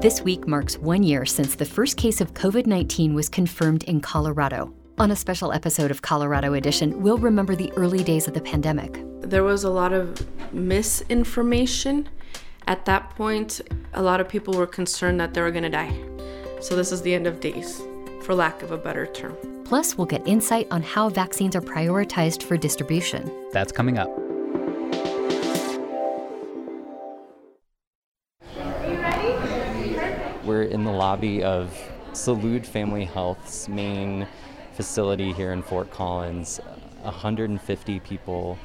This week marks one year since the first case of COVID 19 was confirmed in Colorado. On a special episode of Colorado Edition, we'll remember the early days of the pandemic. There was a lot of misinformation. At that point, a lot of people were concerned that they were going to die. So, this is the end of days, for lack of a better term. Plus, we'll get insight on how vaccines are prioritized for distribution. That's coming up. We're in the lobby of Salud Family Health's main facility here in Fort Collins. 150 people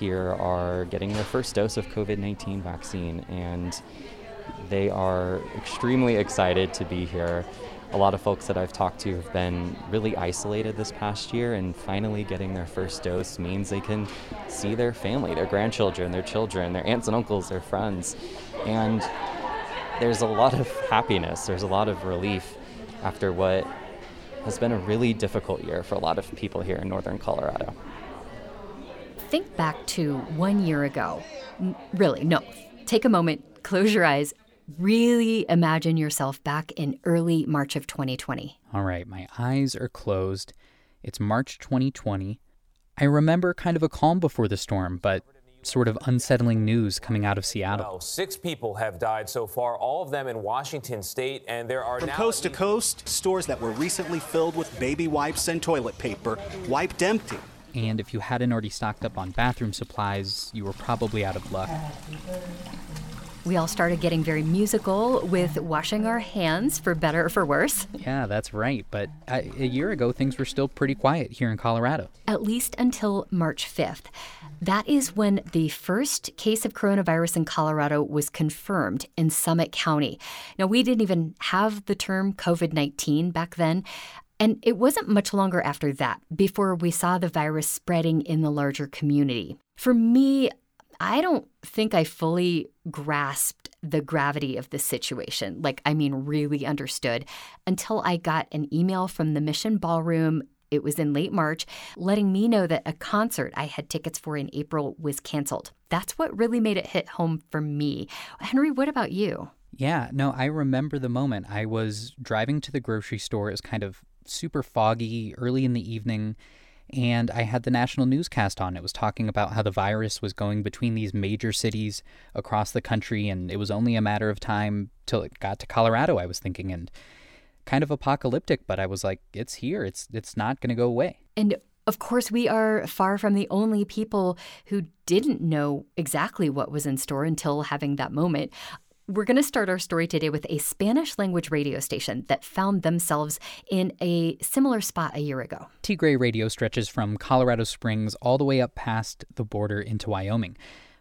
here are getting their first dose of COVID 19 vaccine, and they are extremely excited to be here. A lot of folks that I've talked to have been really isolated this past year, and finally getting their first dose means they can see their family, their grandchildren, their children, their aunts and uncles, their friends. And there's a lot of happiness, there's a lot of relief after what has been a really difficult year for a lot of people here in northern Colorado. Think back to one year ago. Really, no. Take a moment, close your eyes, really imagine yourself back in early March of 2020. All right, my eyes are closed. It's March 2020. I remember kind of a calm before the storm, but sort of unsettling news coming out of Seattle. Six people have died so far, all of them in Washington state, and there are From coast to coast, stores that were recently filled with baby wipes and toilet paper wiped empty. And if you hadn't already stocked up on bathroom supplies, you were probably out of luck. We all started getting very musical with washing our hands for better or for worse. Yeah, that's right. But uh, a year ago, things were still pretty quiet here in Colorado. At least until March 5th. That is when the first case of coronavirus in Colorado was confirmed in Summit County. Now, we didn't even have the term COVID 19 back then. And it wasn't much longer after that before we saw the virus spreading in the larger community. For me, I don't think I fully grasped the gravity of the situation. Like, I mean, really understood until I got an email from the Mission Ballroom. It was in late March, letting me know that a concert I had tickets for in April was canceled. That's what really made it hit home for me. Henry, what about you? Yeah, no, I remember the moment. I was driving to the grocery store. It was kind of super foggy early in the evening and I had the national newscast on. It was talking about how the virus was going between these major cities across the country, and it was only a matter of time till it got to Colorado. I was thinking, and kind of apocalyptic, but I was like, it's here. It's it's not going to go away. And of course, we are far from the only people who didn't know exactly what was in store until having that moment. We're going to start our story today with a Spanish language radio station that found themselves in a similar spot a year ago. Tigre Radio stretches from Colorado Springs all the way up past the border into Wyoming.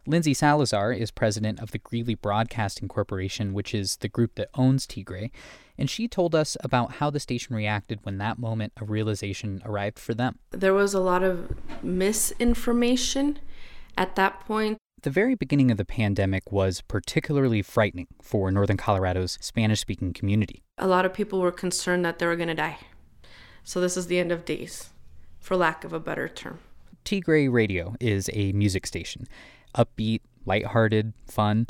Lindsay Salazar is president of the Greeley Broadcasting Corporation, which is the group that owns Tigre, and she told us about how the station reacted when that moment of realization arrived for them. There was a lot of misinformation at that point. The very beginning of the pandemic was particularly frightening for Northern Colorado's Spanish speaking community. A lot of people were concerned that they were going to die. So, this is the end of days, for lack of a better term. Tigre Radio is a music station, upbeat, lighthearted, fun.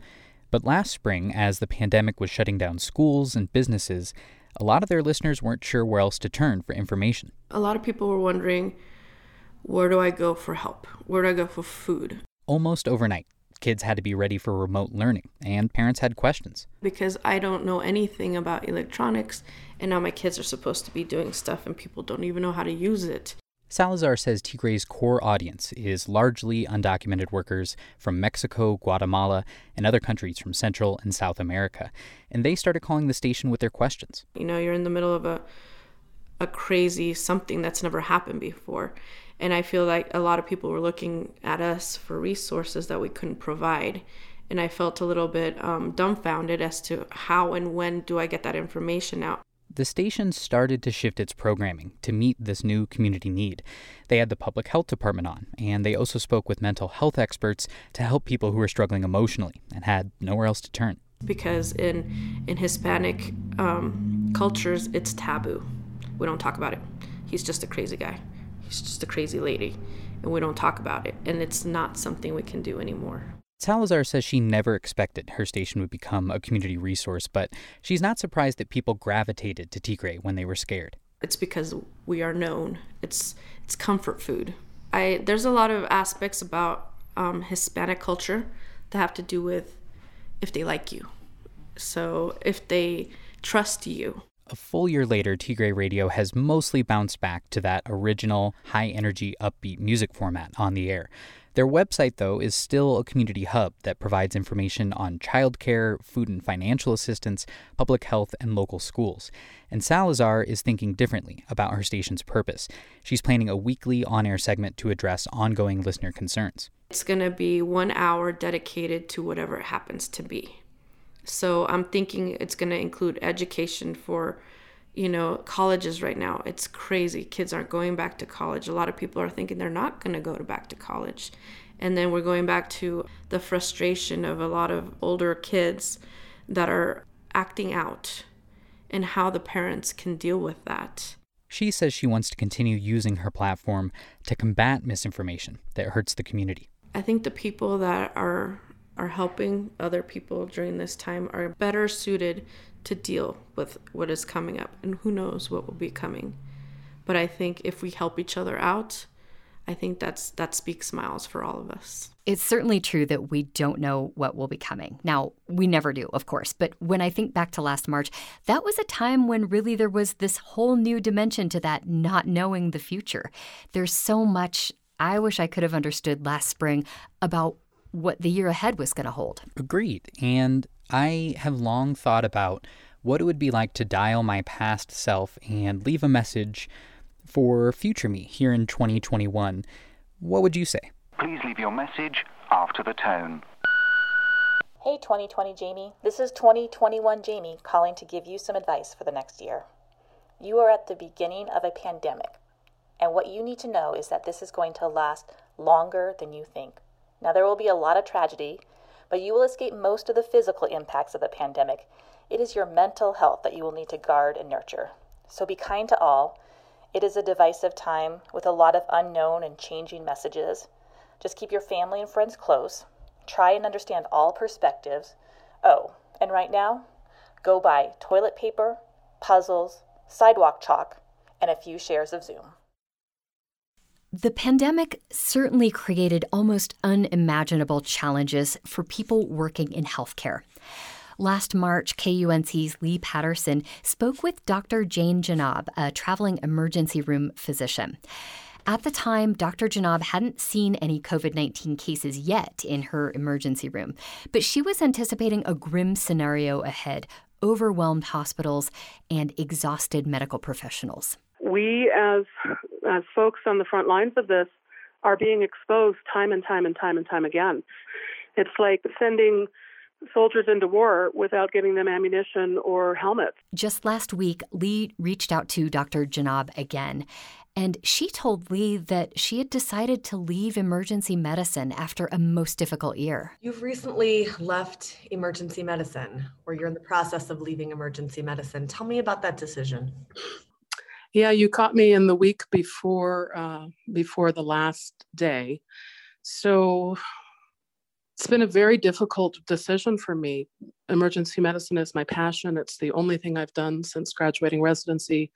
But last spring, as the pandemic was shutting down schools and businesses, a lot of their listeners weren't sure where else to turn for information. A lot of people were wondering where do I go for help? Where do I go for food? Almost overnight, kids had to be ready for remote learning, and parents had questions. Because I don't know anything about electronics, and now my kids are supposed to be doing stuff, and people don't even know how to use it. Salazar says Tigre's core audience is largely undocumented workers from Mexico, Guatemala, and other countries from Central and South America. And they started calling the station with their questions. You know, you're in the middle of a a crazy something that's never happened before. And I feel like a lot of people were looking at us for resources that we couldn't provide. And I felt a little bit um, dumbfounded as to how and when do I get that information out. The station started to shift its programming to meet this new community need. They had the public health department on, and they also spoke with mental health experts to help people who were struggling emotionally and had nowhere else to turn. Because in in Hispanic um, cultures, it's taboo. We don't talk about it. He's just a crazy guy. He's just a crazy lady, and we don't talk about it. And it's not something we can do anymore. Salazar says she never expected her station would become a community resource, but she's not surprised that people gravitated to Tigre when they were scared. It's because we are known. It's it's comfort food. I there's a lot of aspects about um, Hispanic culture that have to do with if they like you. So if they trust you. A full year later, Tigre Radio has mostly bounced back to that original high energy, upbeat music format on the air. Their website, though, is still a community hub that provides information on childcare, food and financial assistance, public health, and local schools. And Salazar is thinking differently about her station's purpose. She's planning a weekly on air segment to address ongoing listener concerns. It's going to be one hour dedicated to whatever it happens to be. So I'm thinking it's going to include education for you know, colleges right now. It's crazy. Kids aren't going back to college. A lot of people are thinking they're not going to go to back to college. And then we're going back to the frustration of a lot of older kids that are acting out and how the parents can deal with that. She says she wants to continue using her platform to combat misinformation that hurts the community. I think the people that are are helping other people during this time are better suited to deal with what is coming up and who knows what will be coming but i think if we help each other out i think that's that speaks miles for all of us it's certainly true that we don't know what will be coming. Now, we never do, of course, but when I think back to last March, that was a time when really there was this whole new dimension to that not knowing the future. There's so much I wish I could have understood last spring about what the year ahead was going to hold. Agreed. And I have long thought about what it would be like to dial my past self and leave a message for future me here in 2021. What would you say? Please leave your message after the tone. Hey 2020 Jamie, this is 2021 Jamie calling to give you some advice for the next year. You are at the beginning of a pandemic, and what you need to know is that this is going to last longer than you think. Now, there will be a lot of tragedy, but you will escape most of the physical impacts of the pandemic. It is your mental health that you will need to guard and nurture. So be kind to all. It is a divisive time with a lot of unknown and changing messages. Just keep your family and friends close. Try and understand all perspectives. Oh, and right now, go buy toilet paper, puzzles, sidewalk chalk, and a few shares of Zoom. The pandemic certainly created almost unimaginable challenges for people working in healthcare. Last March, KUNC's Lee Patterson spoke with Dr. Jane Janab, a traveling emergency room physician. At the time, Dr. Janab hadn't seen any COVID 19 cases yet in her emergency room, but she was anticipating a grim scenario ahead overwhelmed hospitals and exhausted medical professionals. We, as as folks on the front lines of this are being exposed time and time and time and time again. It's like sending soldiers into war without giving them ammunition or helmets. Just last week, Lee reached out to Dr. Janab again, and she told Lee that she had decided to leave emergency medicine after a most difficult year. You've recently left emergency medicine, or you're in the process of leaving emergency medicine. Tell me about that decision. Yeah, you caught me in the week before uh, before the last day, so it's been a very difficult decision for me. Emergency medicine is my passion. It's the only thing I've done since graduating residency,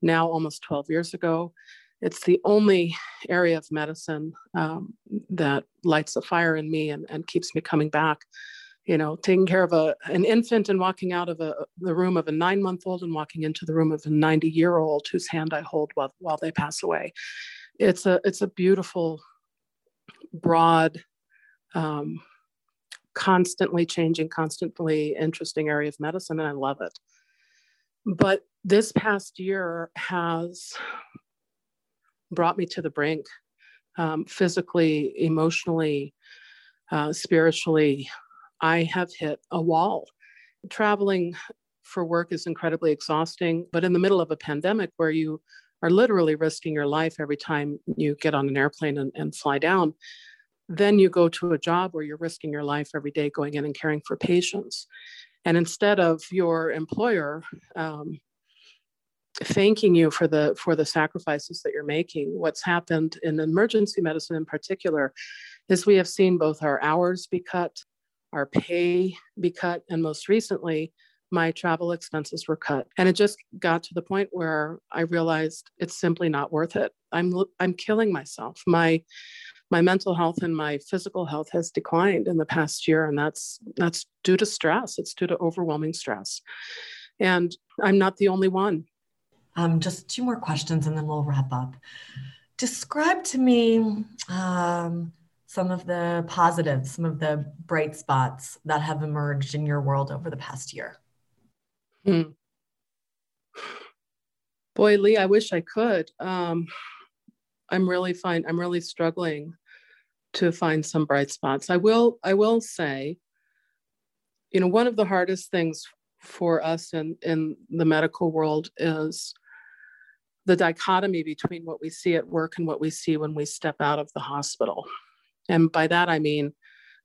now almost 12 years ago. It's the only area of medicine um, that lights a fire in me and, and keeps me coming back you know, taking care of a an infant and walking out of a, the room of a nine month old and walking into the room of a 90 year old whose hand I hold while, while they pass away. It's a it's a beautiful, broad, um, constantly changing, constantly interesting area of medicine, and I love it. But this past year has brought me to the brink, um, physically, emotionally, uh, spiritually, I have hit a wall. Traveling for work is incredibly exhausting, but in the middle of a pandemic where you are literally risking your life every time you get on an airplane and, and fly down, then you go to a job where you're risking your life every day going in and caring for patients. And instead of your employer um, thanking you for the for the sacrifices that you're making, what's happened in emergency medicine in particular is we have seen both our hours be cut, our pay be cut, and most recently, my travel expenses were cut. And it just got to the point where I realized it's simply not worth it. I'm I'm killing myself. My my mental health and my physical health has declined in the past year and that's that's due to stress. It's due to overwhelming stress. And I'm not the only one. Um, just two more questions and then we'll wrap up. Describe to me um, some of the positives, some of the bright spots that have emerged in your world over the past year. Hmm. Boy, Lee, I wish I could. Um, I'm really fine. I'm really struggling to find some bright spots. I will. I will say, you know, one of the hardest things for us in in the medical world is the dichotomy between what we see at work and what we see when we step out of the hospital. And by that I mean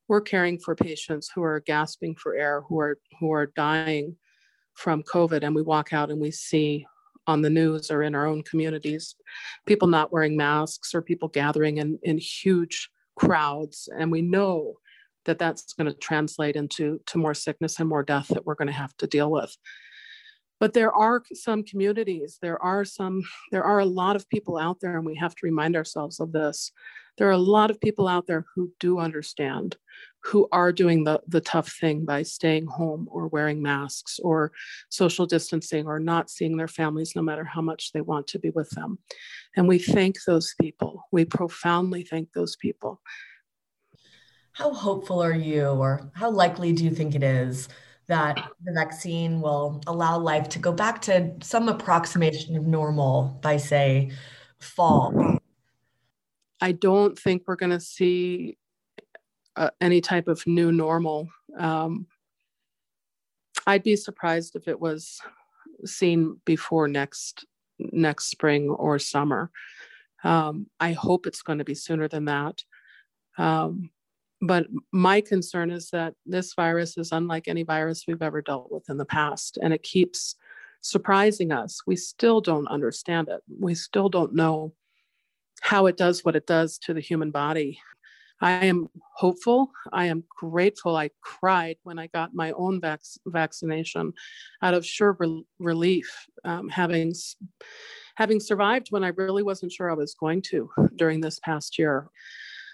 we're caring for patients who are gasping for air, who are who are dying from COVID, and we walk out and we see on the news or in our own communities people not wearing masks or people gathering in, in huge crowds. And we know that that's going to translate into to more sickness and more death that we're going to have to deal with but there are some communities there are some there are a lot of people out there and we have to remind ourselves of this. There are a lot of people out there who do understand who are doing the, the tough thing by staying home or wearing masks or social distancing or not seeing their families no matter how much they want to be with them. And we thank those people. We profoundly thank those people. How hopeful are you or how likely do you think it is that the vaccine will allow life to go back to some approximation of normal by say fall I don't think we're going to see uh, any type of new normal. Um, I'd be surprised if it was seen before next next spring or summer. Um, I hope it's going to be sooner than that. Um, but my concern is that this virus is unlike any virus we've ever dealt with in the past, and it keeps surprising us. We still don't understand it. We still don't know how it does what it does to the human body. I am hopeful. I am grateful. I cried when I got my own vac- vaccination out of sure re- relief, um, having having survived when I really wasn't sure I was going to during this past year.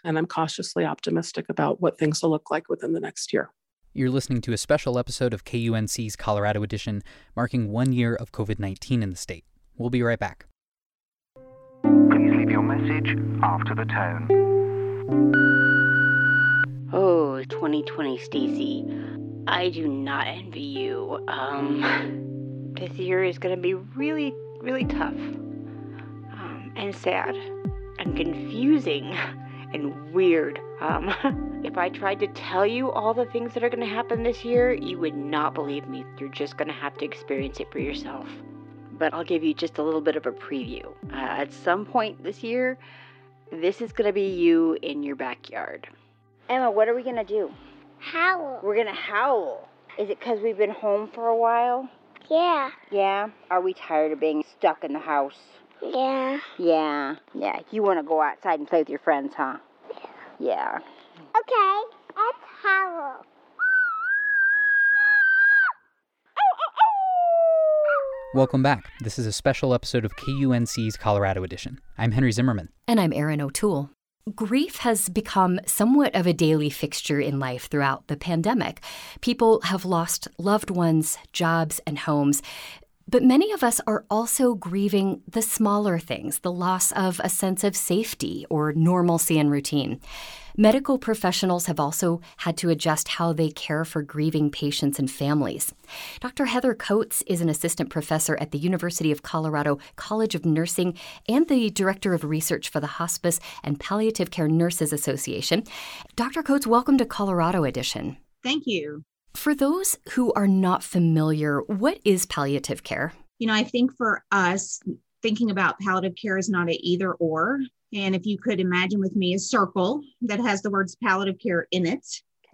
And I'm cautiously optimistic about what things will look like within the next year. You're listening to a special episode of KUNC's Colorado Edition, marking one year of COVID 19 in the state. We'll be right back Please leave your message after the tone. Oh, 2020 Stacy. I do not envy you. Um, this year is going to be really, really tough. Um, and sad. And confusing. And weird. Um, if I tried to tell you all the things that are going to happen this year, you would not believe me. You're just going to have to experience it for yourself but I'll give you just a little bit of a preview. Uh, at some point this year, this is going to be you in your backyard. Emma, what are we going to do? Howl. We're going to howl. Is it because we've been home for a while? Yeah. Yeah? Are we tired of being stuck in the house? Yeah. Yeah. Yeah. You want to go outside and play with your friends, huh? Yeah. Yeah. Okay, let's howl. Welcome back. This is a special episode of KUNC's Colorado Edition. I'm Henry Zimmerman. And I'm Erin O'Toole. Grief has become somewhat of a daily fixture in life throughout the pandemic. People have lost loved ones, jobs, and homes. But many of us are also grieving the smaller things, the loss of a sense of safety or normalcy and routine. Medical professionals have also had to adjust how they care for grieving patients and families. Dr. Heather Coats is an assistant professor at the University of Colorado College of Nursing and the director of research for the Hospice and Palliative Care Nurses Association. Dr. Coats, welcome to Colorado Edition. Thank you. For those who are not familiar, what is palliative care? You know, I think for us, thinking about palliative care is not a either or. And if you could imagine with me a circle that has the words palliative care in it,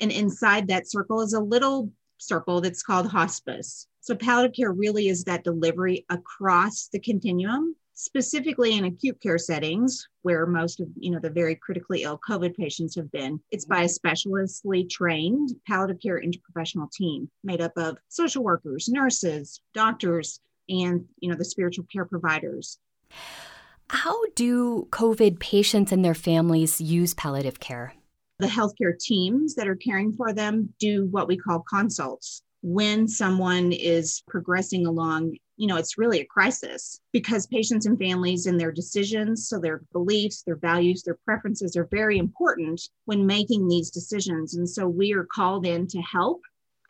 and inside that circle is a little circle that's called hospice. So palliative care really is that delivery across the continuum specifically in acute care settings where most of you know the very critically ill covid patients have been it's by a specialistly trained palliative care interprofessional team made up of social workers nurses doctors and you know the spiritual care providers. How do covid patients and their families use palliative care? The healthcare teams that are caring for them do what we call consults. When someone is progressing along you know, it's really a crisis because patients and families and their decisions, so their beliefs, their values, their preferences are very important when making these decisions. And so we are called in to help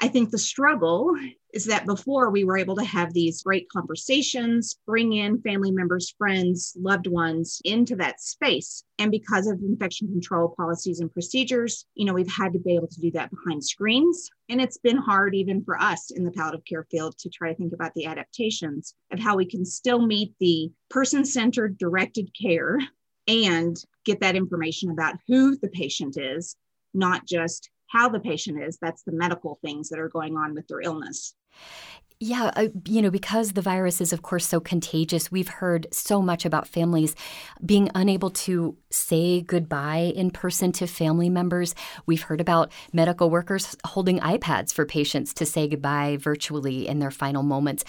I think the struggle is that before we were able to have these great conversations, bring in family members, friends, loved ones into that space. And because of infection control policies and procedures, you know, we've had to be able to do that behind screens. And it's been hard even for us in the palliative care field to try to think about the adaptations of how we can still meet the person centered directed care and get that information about who the patient is, not just how the patient is. That's the medical things that are going on with their illness. Yeah, uh, you know, because the virus is, of course, so contagious, we've heard so much about families being unable to say goodbye in person to family members. We've heard about medical workers holding iPads for patients to say goodbye virtually in their final moments.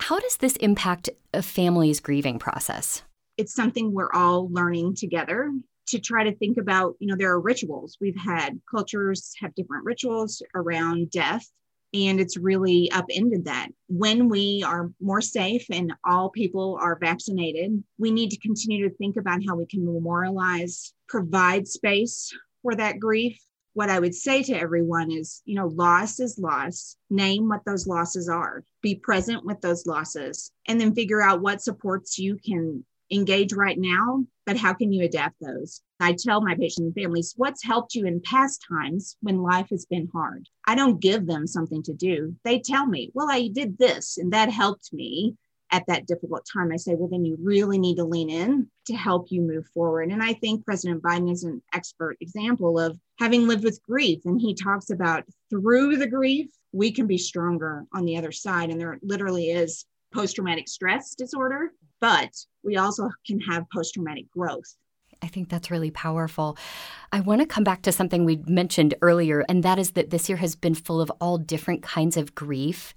How does this impact a family's grieving process? It's something we're all learning together to try to think about, you know, there are rituals. We've had cultures have different rituals around death, and it's really upended that. When we are more safe and all people are vaccinated, we need to continue to think about how we can memorialize, provide space for that grief. What I would say to everyone is, you know, loss is loss. Name what those losses are. Be present with those losses and then figure out what supports you can engage right now, but how can you adapt those? I tell my patients and families what's helped you in past times when life has been hard. I don't give them something to do. They tell me, well, I did this and that helped me at that difficult time. I say, well, then you really need to lean in to help you move forward. And I think President Biden is an expert example of having lived with grief. And he talks about through the grief, we can be stronger on the other side. And there literally is post traumatic stress disorder but we also can have post traumatic growth. I think that's really powerful. I want to come back to something we mentioned earlier, and that is that this year has been full of all different kinds of grief.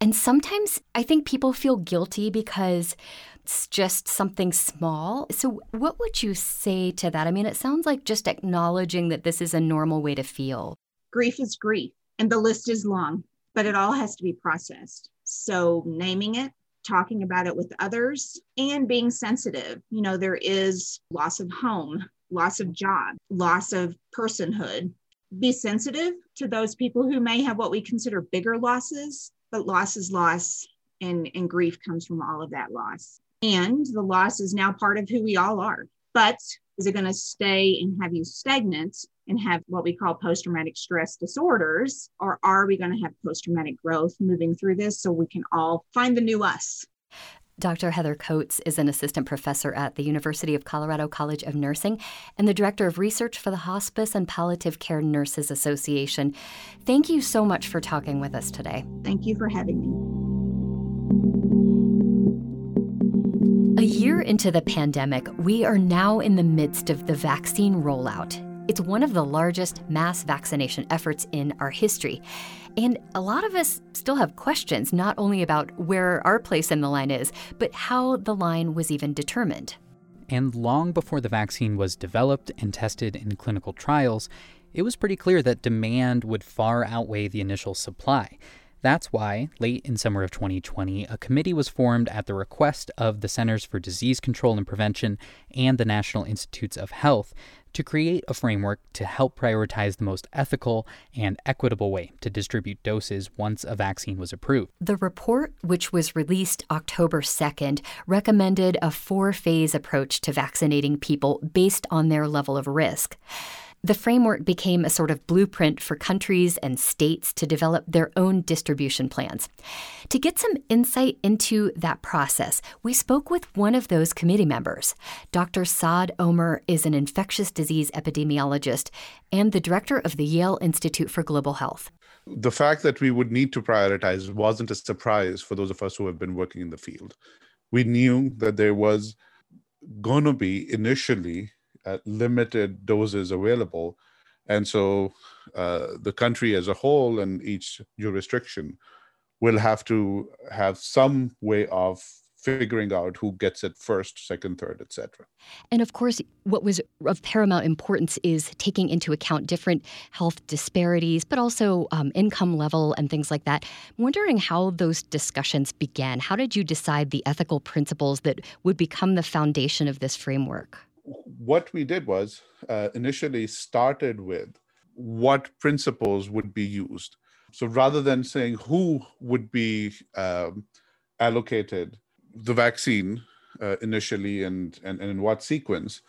And sometimes I think people feel guilty because it's just something small. So, what would you say to that? I mean, it sounds like just acknowledging that this is a normal way to feel. Grief is grief, and the list is long, but it all has to be processed. So, naming it, talking about it with others and being sensitive. You know, there is loss of home, loss of job, loss of personhood. Be sensitive to those people who may have what we consider bigger losses, but loss is loss and, and grief comes from all of that loss. And the loss is now part of who we all are. But is it going to stay and have you stagnant and have what we call post traumatic stress disorders? Or are we going to have post traumatic growth moving through this so we can all find the new us? Dr. Heather Coats is an assistant professor at the University of Colorado College of Nursing and the director of research for the Hospice and Palliative Care Nurses Association. Thank you so much for talking with us today. Thank you for having me. A year into the pandemic, we are now in the midst of the vaccine rollout. It's one of the largest mass vaccination efforts in our history. And a lot of us still have questions, not only about where our place in the line is, but how the line was even determined. And long before the vaccine was developed and tested in clinical trials, it was pretty clear that demand would far outweigh the initial supply. That's why, late in summer of 2020, a committee was formed at the request of the Centers for Disease Control and Prevention and the National Institutes of Health to create a framework to help prioritize the most ethical and equitable way to distribute doses once a vaccine was approved. The report, which was released October 2nd, recommended a four phase approach to vaccinating people based on their level of risk. The framework became a sort of blueprint for countries and states to develop their own distribution plans. To get some insight into that process, we spoke with one of those committee members. Dr. Saad Omer is an infectious disease epidemiologist and the director of the Yale Institute for Global Health. The fact that we would need to prioritize wasn't a surprise for those of us who have been working in the field We knew that there was going to be initially uh, limited doses available. And so uh, the country as a whole and each jurisdiction will have to have some way of figuring out who gets it first, second, third, etc. And of course, what was of paramount importance is taking into account different health disparities, but also um, income level and things like that. I'm wondering how those discussions began. How did you decide the ethical principles that would become the foundation of this framework? What we did was uh, initially started with what principles would be used. So rather than saying who would be um, allocated the vaccine uh, initially and, and, and in what sequence,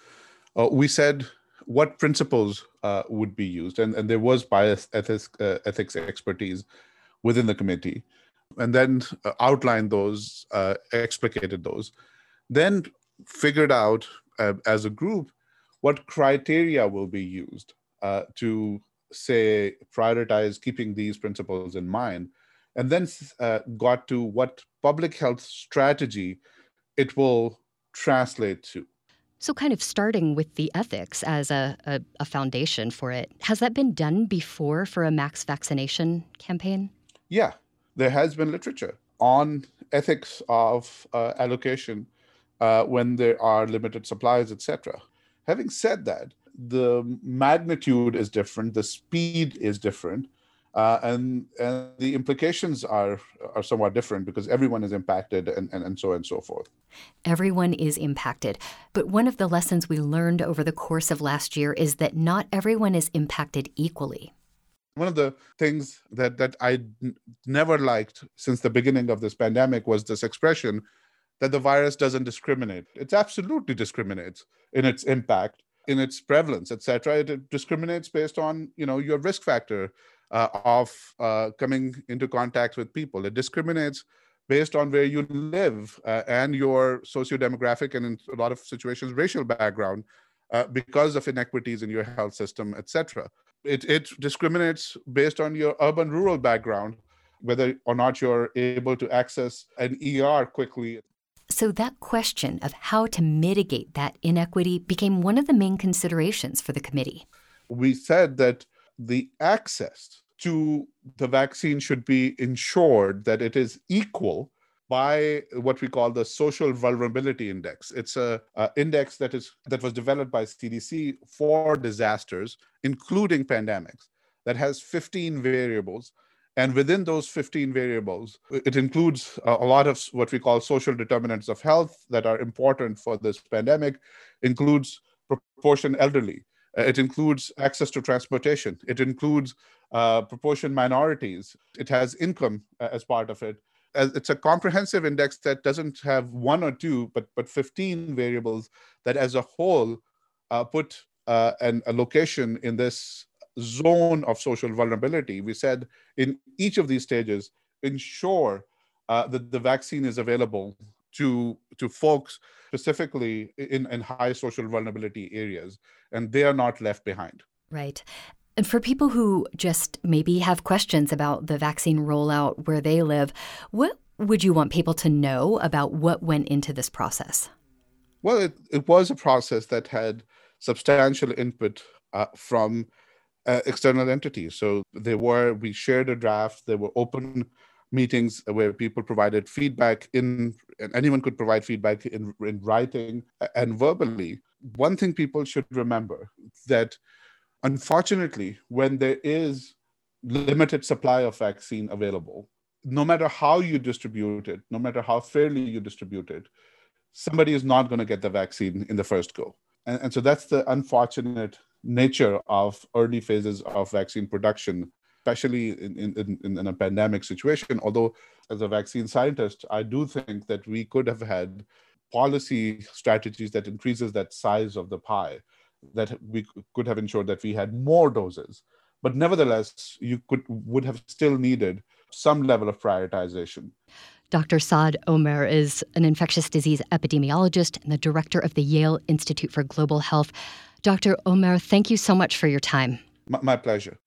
uh, we said what principles uh, would be used. And, and there was bioethics, uh, ethics expertise within the committee. And then uh, outlined those, explicated those. Then figured out as a group what criteria will be used to say prioritize keeping these principles in mind and then uh, got to what public health strategy it will translate to. So, kind of starting with the ethics as a, a, a, foundation for it, has that been done before for a max vaccination campaign? Yeah, there has been literature on ethics of uh, allocation uh, when there are limited supplies, etc. Having said that, the magnitude is different, the speed is different, uh, and and the implications are are somewhat different because everyone is impacted and, and, and so on and so forth. Everyone is impacted. But one of the lessons we learned over the course of last year is that not everyone is impacted equally. One of the things that, that I n- never liked since the beginning of this pandemic was this expression that the virus doesn't discriminate. It absolutely discriminates in its impact, in its prevalence, etc. It discriminates based on you know your risk factor, uh, of uh, coming into contact with people. It discriminates based on where you live uh, and your socio-demographic and in a lot of situations racial background uh, because of inequities in your health system etc it, it discriminates based on your urban rural background whether or not you're able to access an er quickly so that question of how to mitigate that inequity became one of the main considerations for the committee. We said that the access to the vaccine should be ensured that it is equal by what we call the social vulnerability index. It's a, a, index that is that was developed by cdc for disasters including pandemics that has 15 variables and within those 15 variables it includes a, lot of what we call social determinants of health that are important for this pandemic includes proportion elderly uh, it includes access to transportation. It includes uh, proportion minorities. It has income uh, as part of it. It's a comprehensive index that doesn't have one or two, but but 15 variables that, as a whole, uh, put uh, an, a location in this zone of social vulnerability. We said in each of these stages, ensure uh, that the vaccine is available to to folks specifically in, in high social vulnerability areas and they are not left behind. Right. And for people who just maybe have questions about the vaccine rollout where they live what would you want people to know about what went into this process? Well it, it was a process that had substantial input uh, from uh, external entities. So there were we shared a draft there were open meetings where people provided feedback in and anyone could provide feedback in, in writing and verbally. One thing people should remember that unfortunately when there is limited supply of vaccine available no matter how you distribute it no matter how fairly you distribute it somebody is not going to get the vaccine in the first go. And, and so that's the unfortunate nature of early phases of vaccine production especially in, in, in, a pandemic situation. Although, as a vaccine scientist, I do think that we could have had policy strategies that increases that size of the pie, that we could have ensured that we had more doses. But nevertheless, you could would have still needed some level of prioritization. Dr. Saad Omer is an infectious disease epidemiologist and the director of the Yale Institute for Global Health. Dr. Omer, thank you so much for your time. my, my pleasure.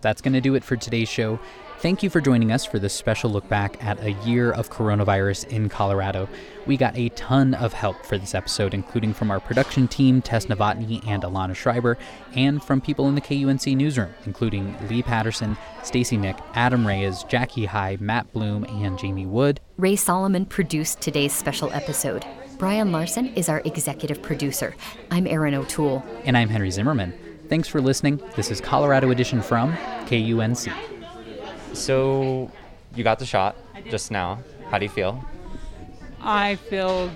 That's going to do it for today's show. Thank you for joining us for this special look back at a year of coronavirus in Colorado. We got a ton of help for this episode, including from our production team, Tess Novotny and Alana Schreiber, and from people in the KUNC newsroom, including Lee Patterson, Stacy Nick, Adam Reyes, Jackie High, Matt Bloom, and Jamie Wood. Ray Solomon produced today's special episode. Brian Larson is our executive producer. I'm Erin O'Toole. And I'm Henry Zimmerman. Thanks for listening. This is Colorado Edition from KUNC. So, you got the shot just now. How do you feel? I feel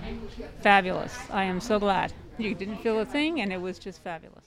fabulous. I am so glad. You didn't feel a thing, and it was just fabulous.